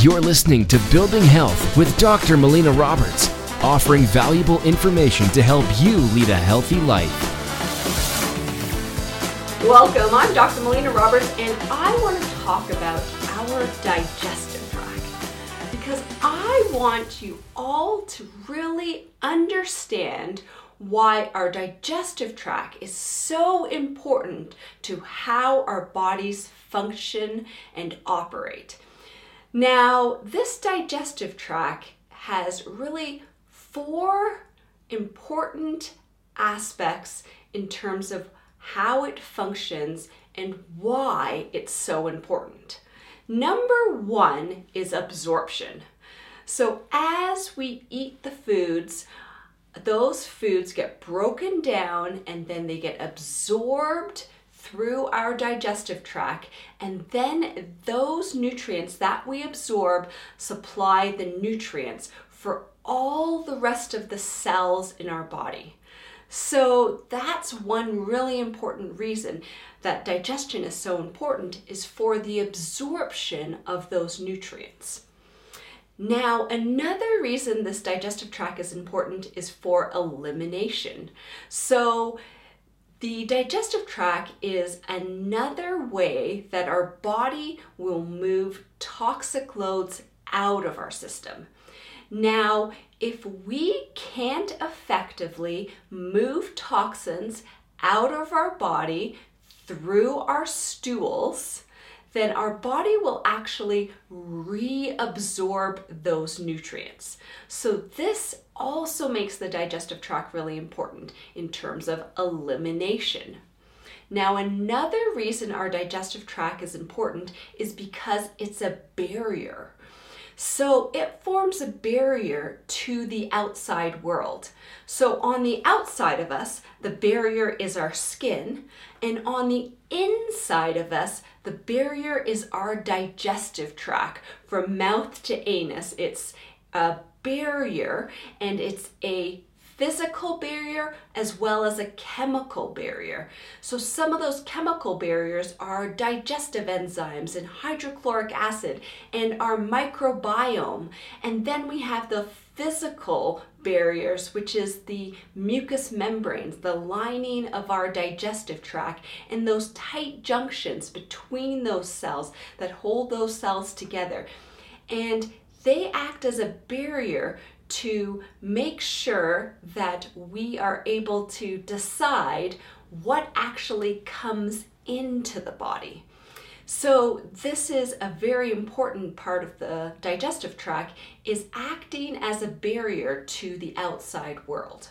You're listening to Building Health with Dr. Melina Roberts, offering valuable information to help you lead a healthy life. Welcome, I'm Dr. Melina Roberts, and I want to talk about our digestive tract because I want you all to really understand why our digestive tract is so important to how our bodies function and operate. Now, this digestive tract has really four important aspects in terms of how it functions and why it's so important. Number one is absorption. So, as we eat the foods, those foods get broken down and then they get absorbed through our digestive tract, and then those nutrients that we absorb supply the nutrients for all the rest of the cells in our body. So that's one really important reason that digestion is so important is for the absorption of those nutrients. Now, another reason this digestive tract is important is for elimination. So, the digestive tract is another way that our body will move toxic loads out of our system. Now, if we can't effectively move toxins out of our body through our stools, then our body will actually reabsorb those nutrients. So, this also makes the digestive tract really important in terms of elimination. Now, another reason our digestive tract is important is because it's a barrier. So it forms a barrier to the outside world. So on the outside of us, the barrier is our skin, and on the inside of us, the barrier is our digestive tract from mouth to anus. It's a barrier and it's a physical barrier as well as a chemical barrier. So, some of those chemical barriers are digestive enzymes and hydrochloric acid and our microbiome. And then we have the physical barriers, which is the mucous membranes, the lining of our digestive tract, and those tight junctions between those cells that hold those cells together. And they act as a barrier to make sure that we are able to decide what actually comes into the body. So this is a very important part of the digestive tract is acting as a barrier to the outside world.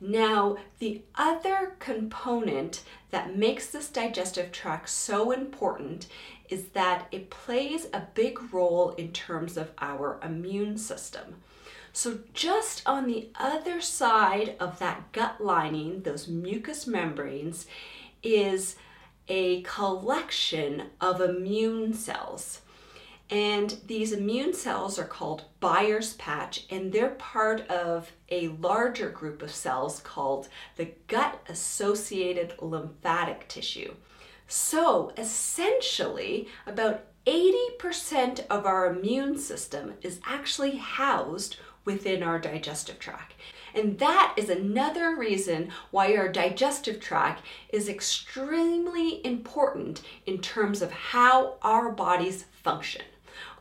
Now, the other component that makes this digestive tract so important is that it plays a big role in terms of our immune system. So, just on the other side of that gut lining, those mucous membranes, is a collection of immune cells. And these immune cells are called Peyer's patch, and they're part of a larger group of cells called the gut associated lymphatic tissue. So essentially, about 80% of our immune system is actually housed within our digestive tract. And that is another reason why our digestive tract is extremely important in terms of how our bodies function.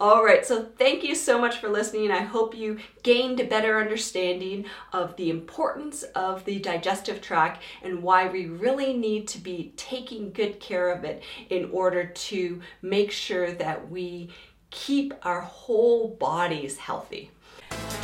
All right, so thank you so much for listening. I hope you gained a better understanding of the importance of the digestive tract and why we really need to be taking good care of it in order to make sure that we keep our whole bodies healthy.